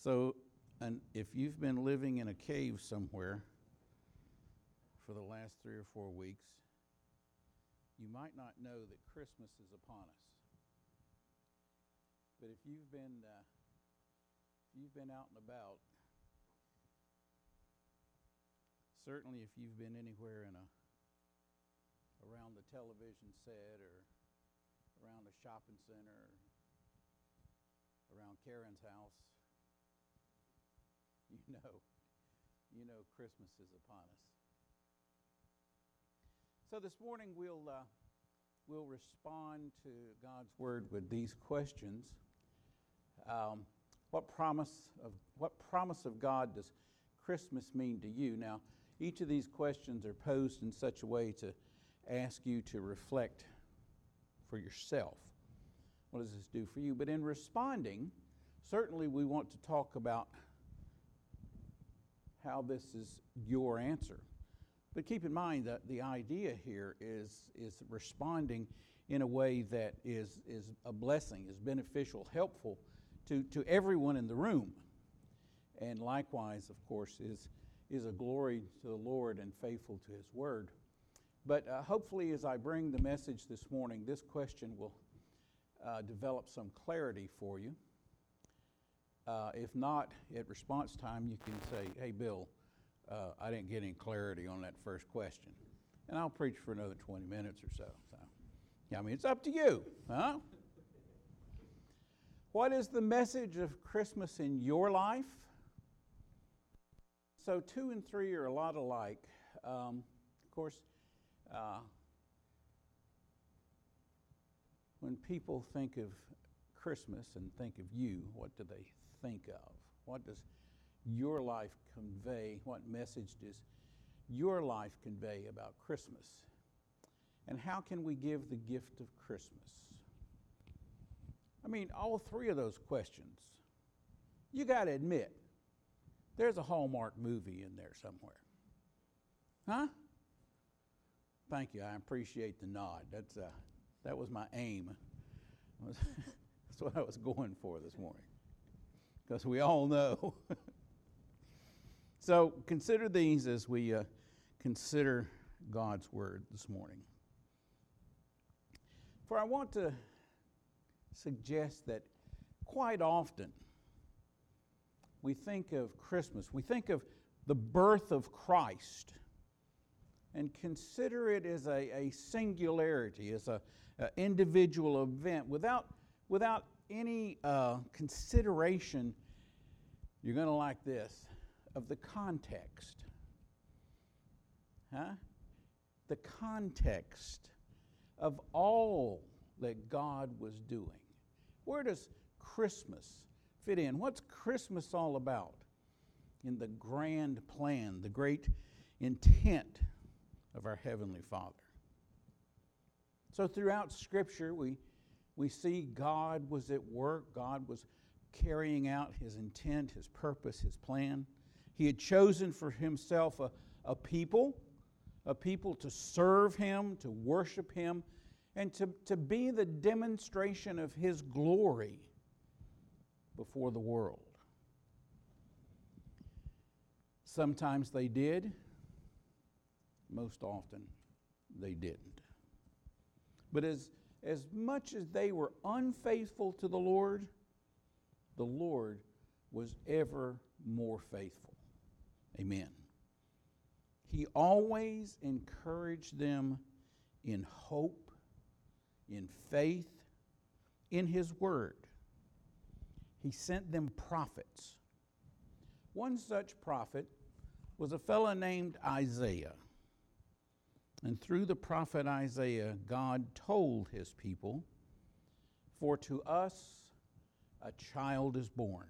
So, and if you've been living in a cave somewhere for the last three or four weeks, you might not know that Christmas is upon us. But if you've been uh, if you've been out and about, certainly if you've been anywhere in a around the television set or around a shopping center or around Karen's house, know, you know Christmas is upon us. So this morning we'll uh, we'll respond to God's word with these questions. Um, what promise of what promise of God does Christmas mean to you? Now, each of these questions are posed in such a way to ask you to reflect for yourself. What does this do for you? But in responding, certainly we want to talk about how this is your answer. But keep in mind that the idea here is, is responding in a way that is, is a blessing, is beneficial, helpful to, to everyone in the room. And likewise, of course, is, is a glory to the Lord and faithful to His Word. But uh, hopefully, as I bring the message this morning, this question will uh, develop some clarity for you. Uh, if not, at response time, you can say, Hey, Bill, uh, I didn't get any clarity on that first question. And I'll preach for another 20 minutes or so. so. Yeah, I mean, it's up to you, huh? What is the message of Christmas in your life? So, two and three are a lot alike. Um, of course, uh, when people think of Christmas and think of you, what do they think of? What does your life convey? What message does your life convey about Christmas? And how can we give the gift of Christmas? I mean, all three of those questions, you got to admit, there's a Hallmark movie in there somewhere. Huh? Thank you. I appreciate the nod. That's, uh, that was my aim. That's what I was going for this morning. Because we all know. so consider these as we uh, consider God's Word this morning. For I want to suggest that quite often we think of Christmas, we think of the birth of Christ, and consider it as a, a singularity, as an individual event, without, without any uh, consideration, you're going to like this, of the context. Huh? The context of all that God was doing. Where does Christmas fit in? What's Christmas all about in the grand plan, the great intent of our Heavenly Father? So, throughout Scripture, we, we see God was at work, God was carrying out His intent, His purpose, His plan. He had chosen for Himself a, a people, a people to serve Him, to worship Him, and to, to be the demonstration of His glory before the world. Sometimes they did, most often they didn't. But as, as much as they were unfaithful to the Lord, the Lord was ever more faithful. Amen. He always encouraged them in hope in faith, in His Word. He sent them prophets. One such prophet was a fellow named Isaiah. And through the prophet Isaiah, God told his people, For to us a child is born,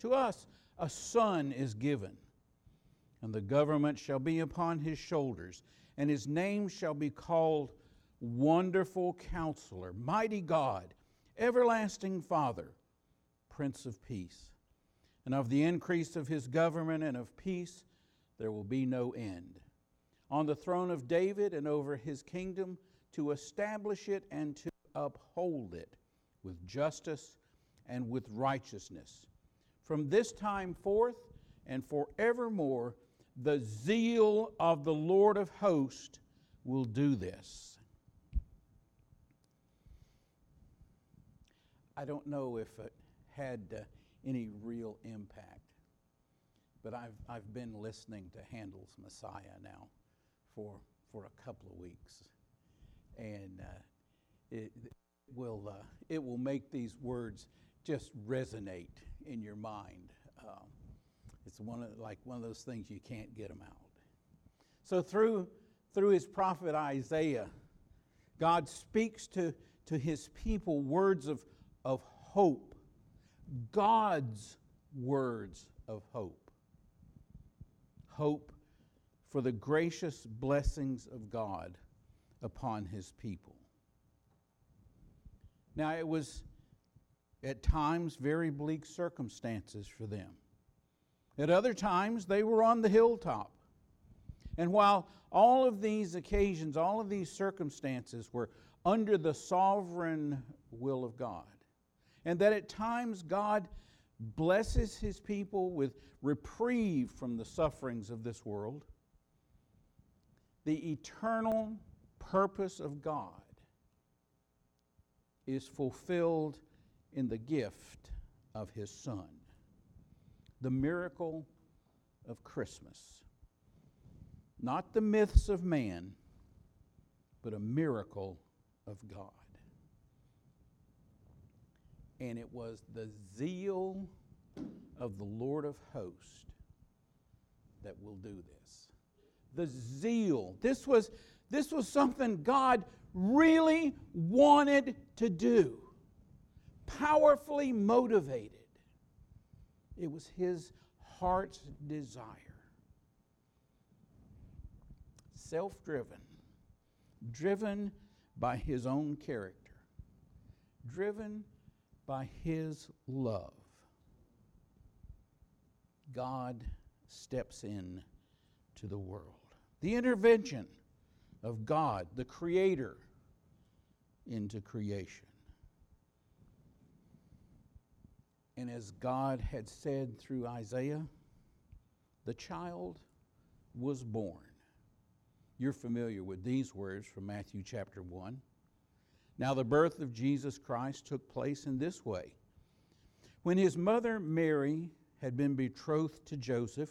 to us a son is given, and the government shall be upon his shoulders, and his name shall be called Wonderful Counselor, Mighty God, Everlasting Father, Prince of Peace. And of the increase of his government and of peace there will be no end. On the throne of David and over his kingdom, to establish it and to uphold it with justice and with righteousness from this time forth and forevermore, the zeal of the Lord of hosts will do this. I don't know if it had uh, any real impact, but I've, I've been listening to Handel's Messiah now for, for a couple of weeks. And uh, it, will, uh, it will make these words just resonate in your mind. Um, it's one of, like one of those things you can't get them out. So through, through his prophet Isaiah, God speaks to, to his people words of, of hope, God's words of hope. Hope for the gracious blessings of God upon his people. Now, it was at times very bleak circumstances for them. At other times, they were on the hilltop. And while all of these occasions, all of these circumstances were under the sovereign will of God, and that at times God blesses his people with reprieve from the sufferings of this world, the eternal purpose of God is fulfilled in the gift of his Son. The miracle of Christmas. Not the myths of man, but a miracle of God. And it was the zeal of the Lord of hosts that will do this. The zeal. This was, this was something God really wanted to do powerfully motivated. It was his heart's desire. Self driven, driven by his own character, driven by his love. God steps in to the world. The intervention of God, the Creator, into creation. And as God had said through Isaiah, the child was born. You're familiar with these words from Matthew chapter 1. Now, the birth of Jesus Christ took place in this way. When his mother Mary had been betrothed to Joseph,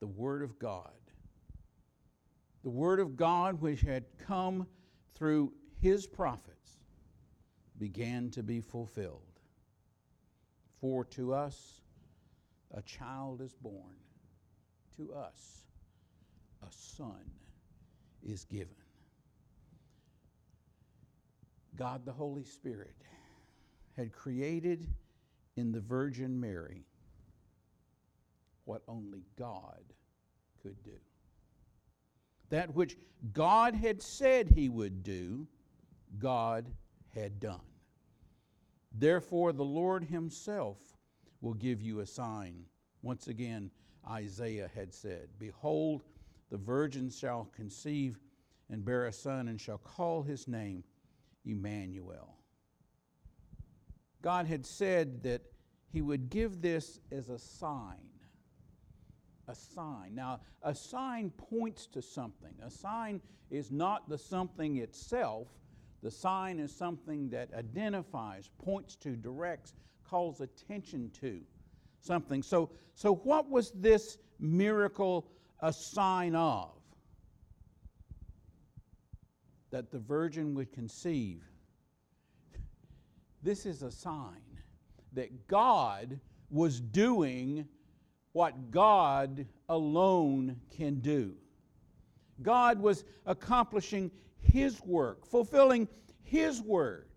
The Word of God. The Word of God, which had come through his prophets, began to be fulfilled. For to us a child is born, to us a son is given. God the Holy Spirit had created in the Virgin Mary what only God could do. That which God had said he would do, God had done. Therefore, the Lord Himself will give you a sign. Once again, Isaiah had said, Behold, the virgin shall conceive and bear a son, and shall call his name Emmanuel. God had said that He would give this as a sign. A sign. Now, a sign points to something. A sign is not the something itself, the sign is something that identifies, points to, directs, calls attention to something. So, so what was this miracle a sign of? That the virgin would conceive. This is a sign that God was doing what God alone can do. God was accomplishing His work, fulfilling His word.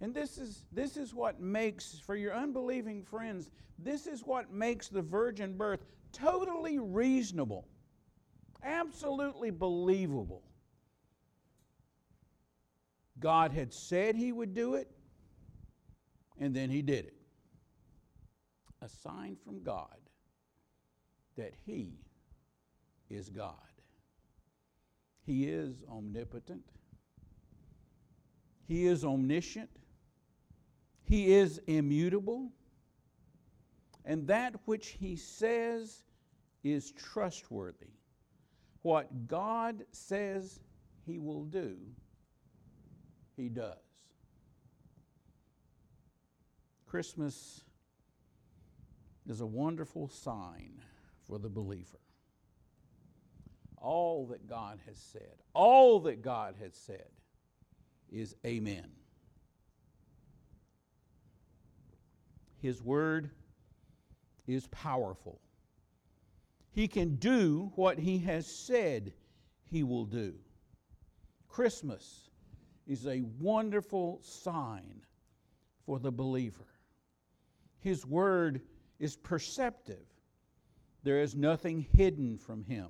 And this is, this is what makes, for your unbelieving friends, this is what makes the virgin birth totally reasonable, absolutely believable. God had said He would do it, and then He did it. A sign from God that He is God. He is omnipotent, He is omniscient, He is immutable, and that which He says is trustworthy. What God says He will do, He does. Christmas is a wonderful sign for the believer all that God has said, all that God has said is amen. His word is powerful. He can do what he has said he will do. Christmas is a wonderful sign for the believer. His word is perceptive. There is nothing hidden from him.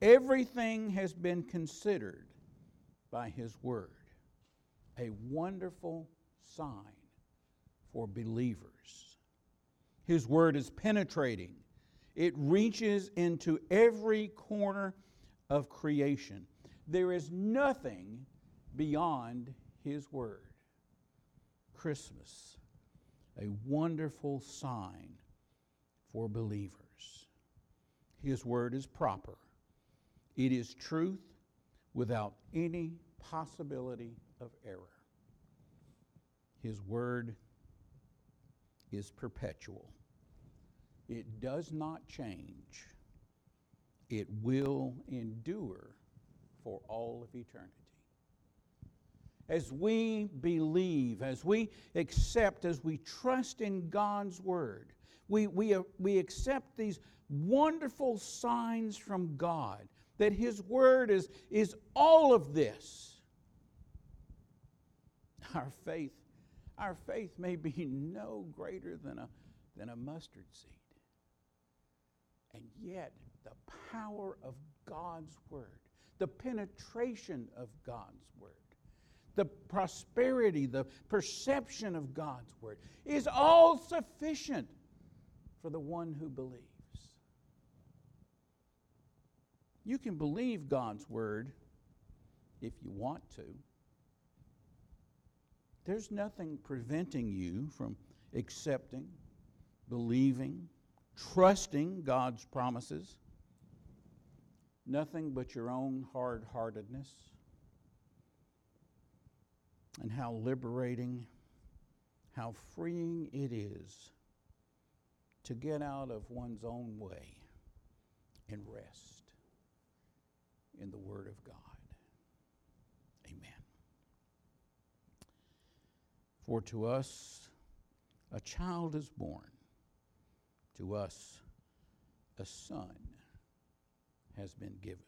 Everything has been considered by His Word. A wonderful sign for believers. His Word is penetrating, it reaches into every corner of creation. There is nothing beyond His Word. Christmas, a wonderful sign for believers. His Word is proper it is truth without any possibility of error. His word is perpetual. It does not change. It will endure for all of eternity. As we believe, as we accept, as we trust in God's word, we, we, uh, we accept these wonderful signs from God that His Word is, is all of this. Our faith, our faith may be no greater than a, than a mustard seed. And yet, the power of God's Word, the penetration of God's Word, the prosperity, the perception of God's Word is all sufficient for the one who believes. You can believe God's word if you want to. There's nothing preventing you from accepting, believing, trusting God's promises. Nothing but your own hard heartedness. And how liberating, how freeing it is to get out of one's own way and rest in the Word of God. Amen. For to us a child is born, to us a son has been given.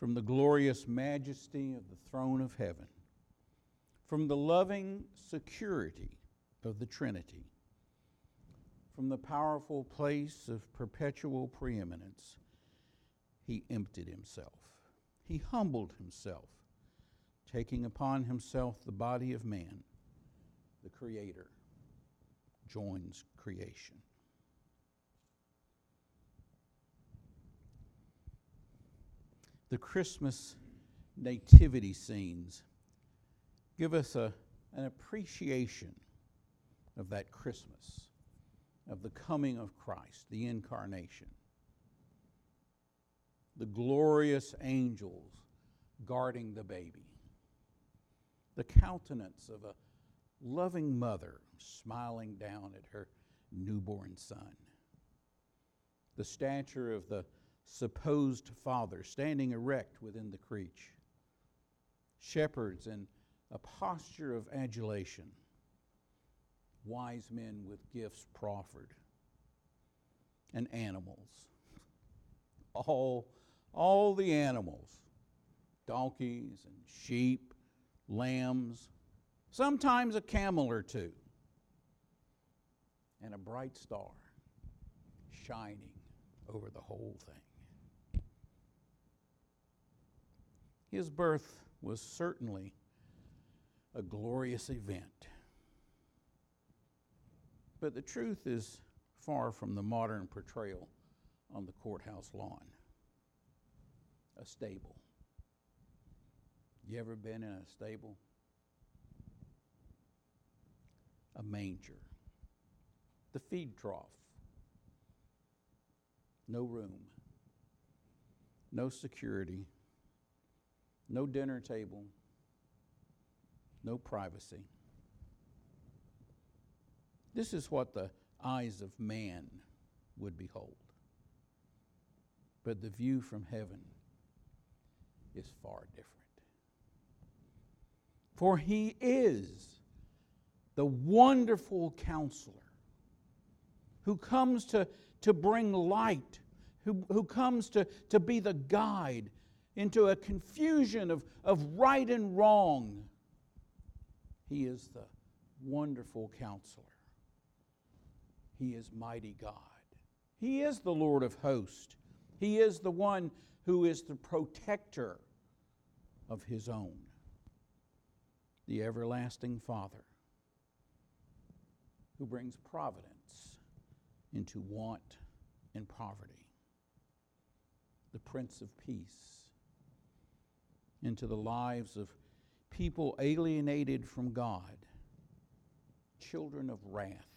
From the glorious majesty of the throne of heaven, from the loving security of the Trinity, from the powerful place of perpetual preeminence, he emptied himself. He humbled himself taking upon himself the body of man, the Creator joins creation. The Christmas nativity scenes. Give us a, an appreciation of that Christmas, of the coming of Christ, the incarnation. The glorious angels guarding the baby, the countenance of a loving mother smiling down at her newborn son, the stature of the supposed father standing erect within the creche, shepherds in a posture of adulation, wise men with gifts proffered, and animals. All, all the animals. Donkeys and sheep, lambs, sometimes a camel or two, and a bright star shining over the whole thing. His birth was certainly a glorious event. But the truth is far from the modern portrayal on the courthouse lawn a stable. You ever been in a stable? A manger. The feed trough. No room. No security. No dinner table. No privacy. This is what the eyes of man would behold. But the view from heaven is far different. For he is the wonderful counselor who comes to, to bring light, who, who comes to, to be the guide into a confusion of, of right and wrong. He is the wonderful counselor. He is mighty God. He is the Lord of hosts. He is the one who is the protector of his own the everlasting Father, who brings providence into want and poverty, the Prince of Peace, into the lives of people alienated from God, children of wrath.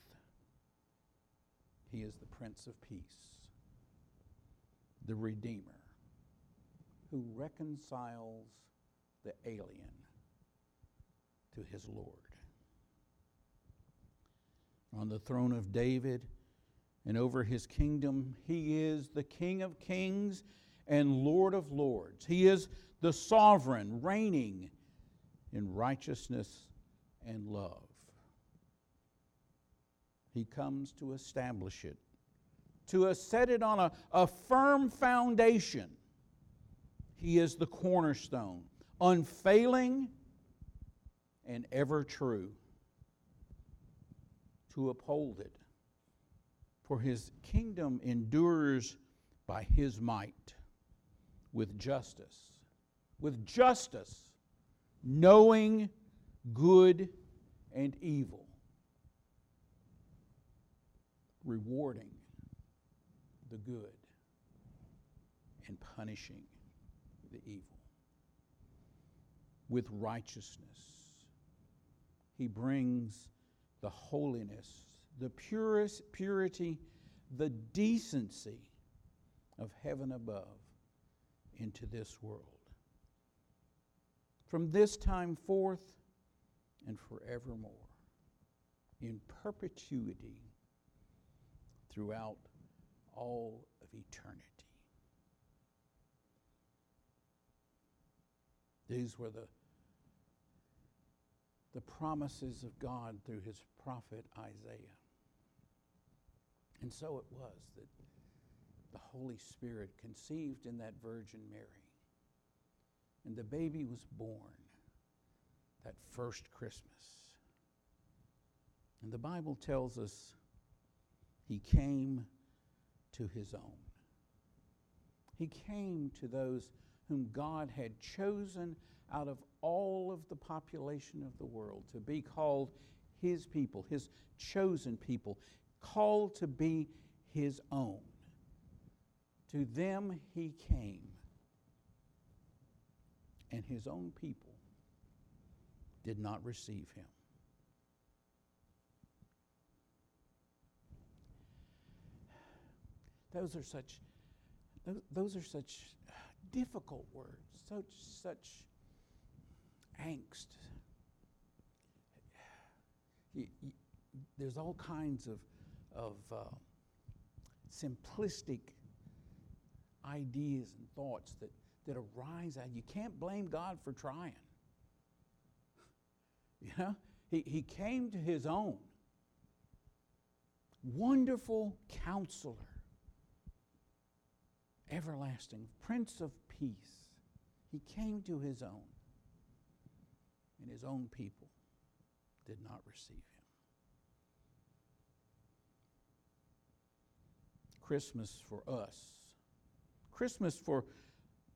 He is the Prince of Peace, the Redeemer, who reconciles the alien to his Lord. On the throne of David and over his kingdom, he is the King of kings and Lord of lords. He is the sovereign, reigning in righteousness and love. He comes to establish it, to set it on a, a firm foundation. He is the cornerstone, unfailing and ever true, to uphold it. For his kingdom endures by his might, with justice, with justice, knowing good and evil, rewarding the good and punishing the evil with righteousness he brings the holiness, the purest, purity, the decency of heaven above into this world. From this time forth and forevermore, in perpetuity throughout all of eternity. These were the the promises of God through his prophet Isaiah. And so it was that the Holy Spirit conceived in that Virgin Mary. And the baby was born that first Christmas. And the Bible tells us he came to his own. He came to those whom God had chosen out of all of the population of the world to be called his people, his chosen people, called to be his own. To them he came, and his own people did not receive him. Those are such, those, are such difficult words, such, such angst. There's all kinds of, of uh, simplistic ideas and thoughts that, that arise out. You can't blame God for trying. You know, he, he came to his own. Wonderful counselor, everlasting, Prince of Peace. He came to his own, and his own people did not receive him. Christmas for us, Christmas for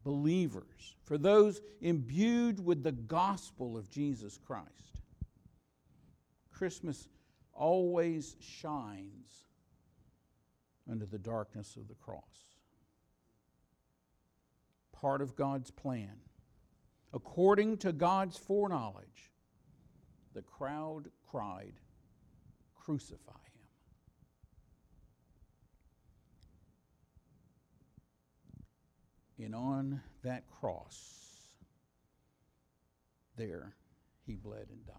believers, for those imbued with the gospel of Jesus Christ. Christmas always shines under the darkness of the cross. Part of God's plan. According to God's foreknowledge, the crowd cried, Crucify him. And on that cross, there he bled and died.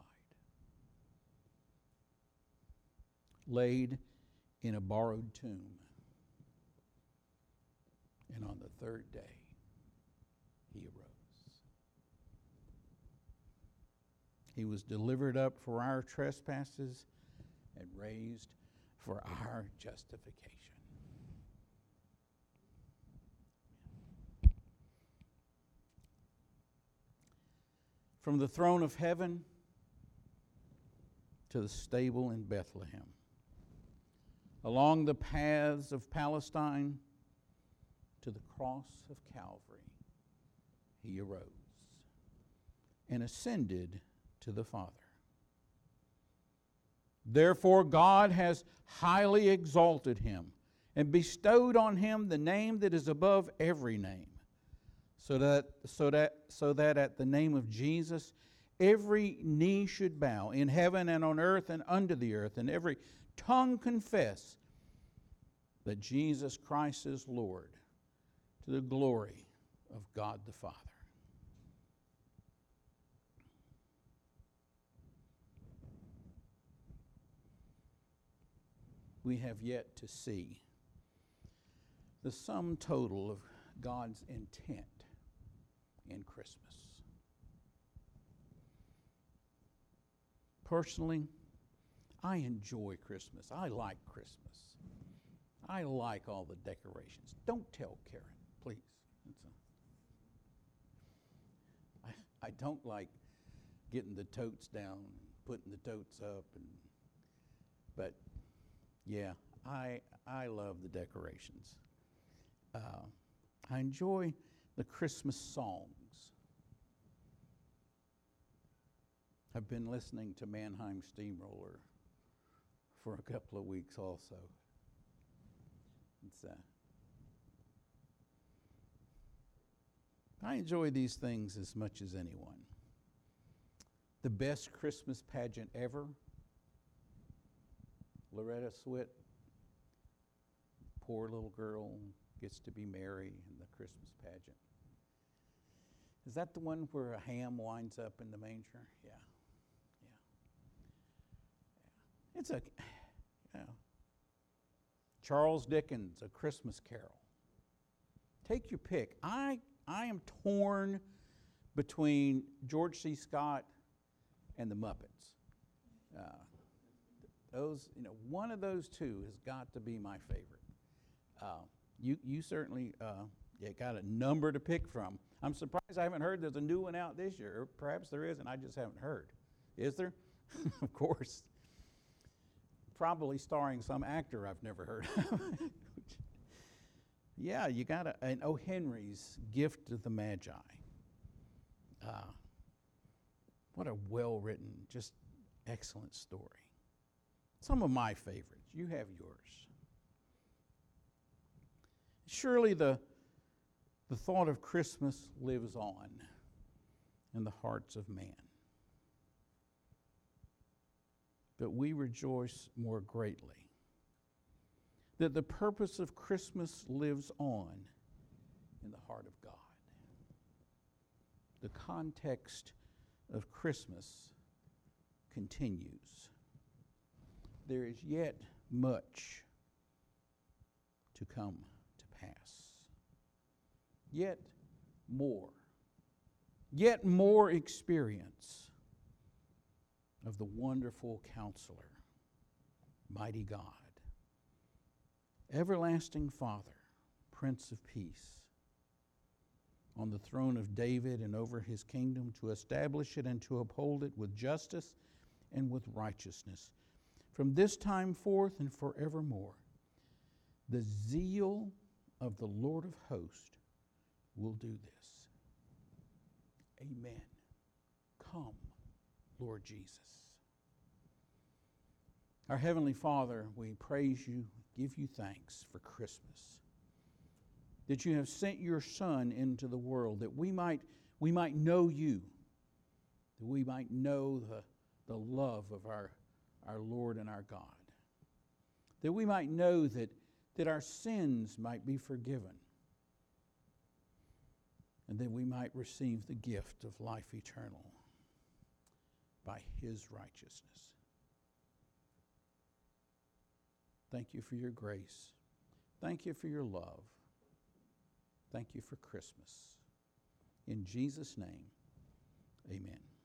Laid in a borrowed tomb. And on the third day, he arose. He was delivered up for our trespasses and raised for our justification. From the throne of heaven to the stable in Bethlehem, along the paths of Palestine to the cross of Calvary, he arose and ascended to the Father. Therefore, God has highly exalted him and bestowed on him the name that is above every name, so that, so that, so that at the name of Jesus every knee should bow in heaven and on earth and under the earth, and every tongue confess that Jesus Christ is Lord to the glory of God the Father. we have yet to see the sum total of God's intent in Christmas. Personally, I enjoy Christmas. I like Christmas. I like all the decorations. Don't tell Karen, please. I, I don't like getting the totes down and putting the totes up and but yeah, I, I love the decorations. Uh, I enjoy the Christmas songs. I've been listening to Mannheim Steamroller for a couple of weeks also. It's, uh, I enjoy these things as much as anyone. The best Christmas pageant ever Loretta Swit, poor little girl, gets to be Mary in the Christmas pageant. Is that the one where a ham winds up in the manger? Yeah. Yeah. yeah. It's a, you know, Charles Dickens, A Christmas Carol. Take your pick. I, I am torn between George C. Scott and the Muppets. Uh, those, you know, one of those two has got to be my favorite. Uh, you, you certainly uh, got a number to pick from. I'm surprised I haven't heard there's a new one out this year. Perhaps there is, and I just haven't heard. Is there? of course. Probably starring some actor I've never heard of. yeah, you got a, an O. Henry's Gift of the Magi. Uh, what a well written, just excellent story. Some of my favorites. You have yours. Surely the, the thought of Christmas lives on in the hearts of man. But we rejoice more greatly that the purpose of Christmas lives on in the heart of God. The context of Christmas continues. There is yet much to come to pass. Yet more. Yet more experience of the wonderful counselor, mighty God, everlasting Father, Prince of Peace on the throne of David and over his kingdom to establish it and to uphold it with justice and with righteousness from this time forth and forevermore. The zeal of the Lord of hosts will do this. Amen. Lord Jesus. Our Heavenly Father, we praise you, give you thanks for Christmas. That you have sent your Son into the world, that we might, we might know you, that we might know the, the love of our, our Lord and our God, that we might know that, that our sins might be forgiven, and that we might receive the gift of life eternal by His righteousness. Thank you for your grace. Thank you for your love. Thank you for Christmas. In Jesus' name, amen.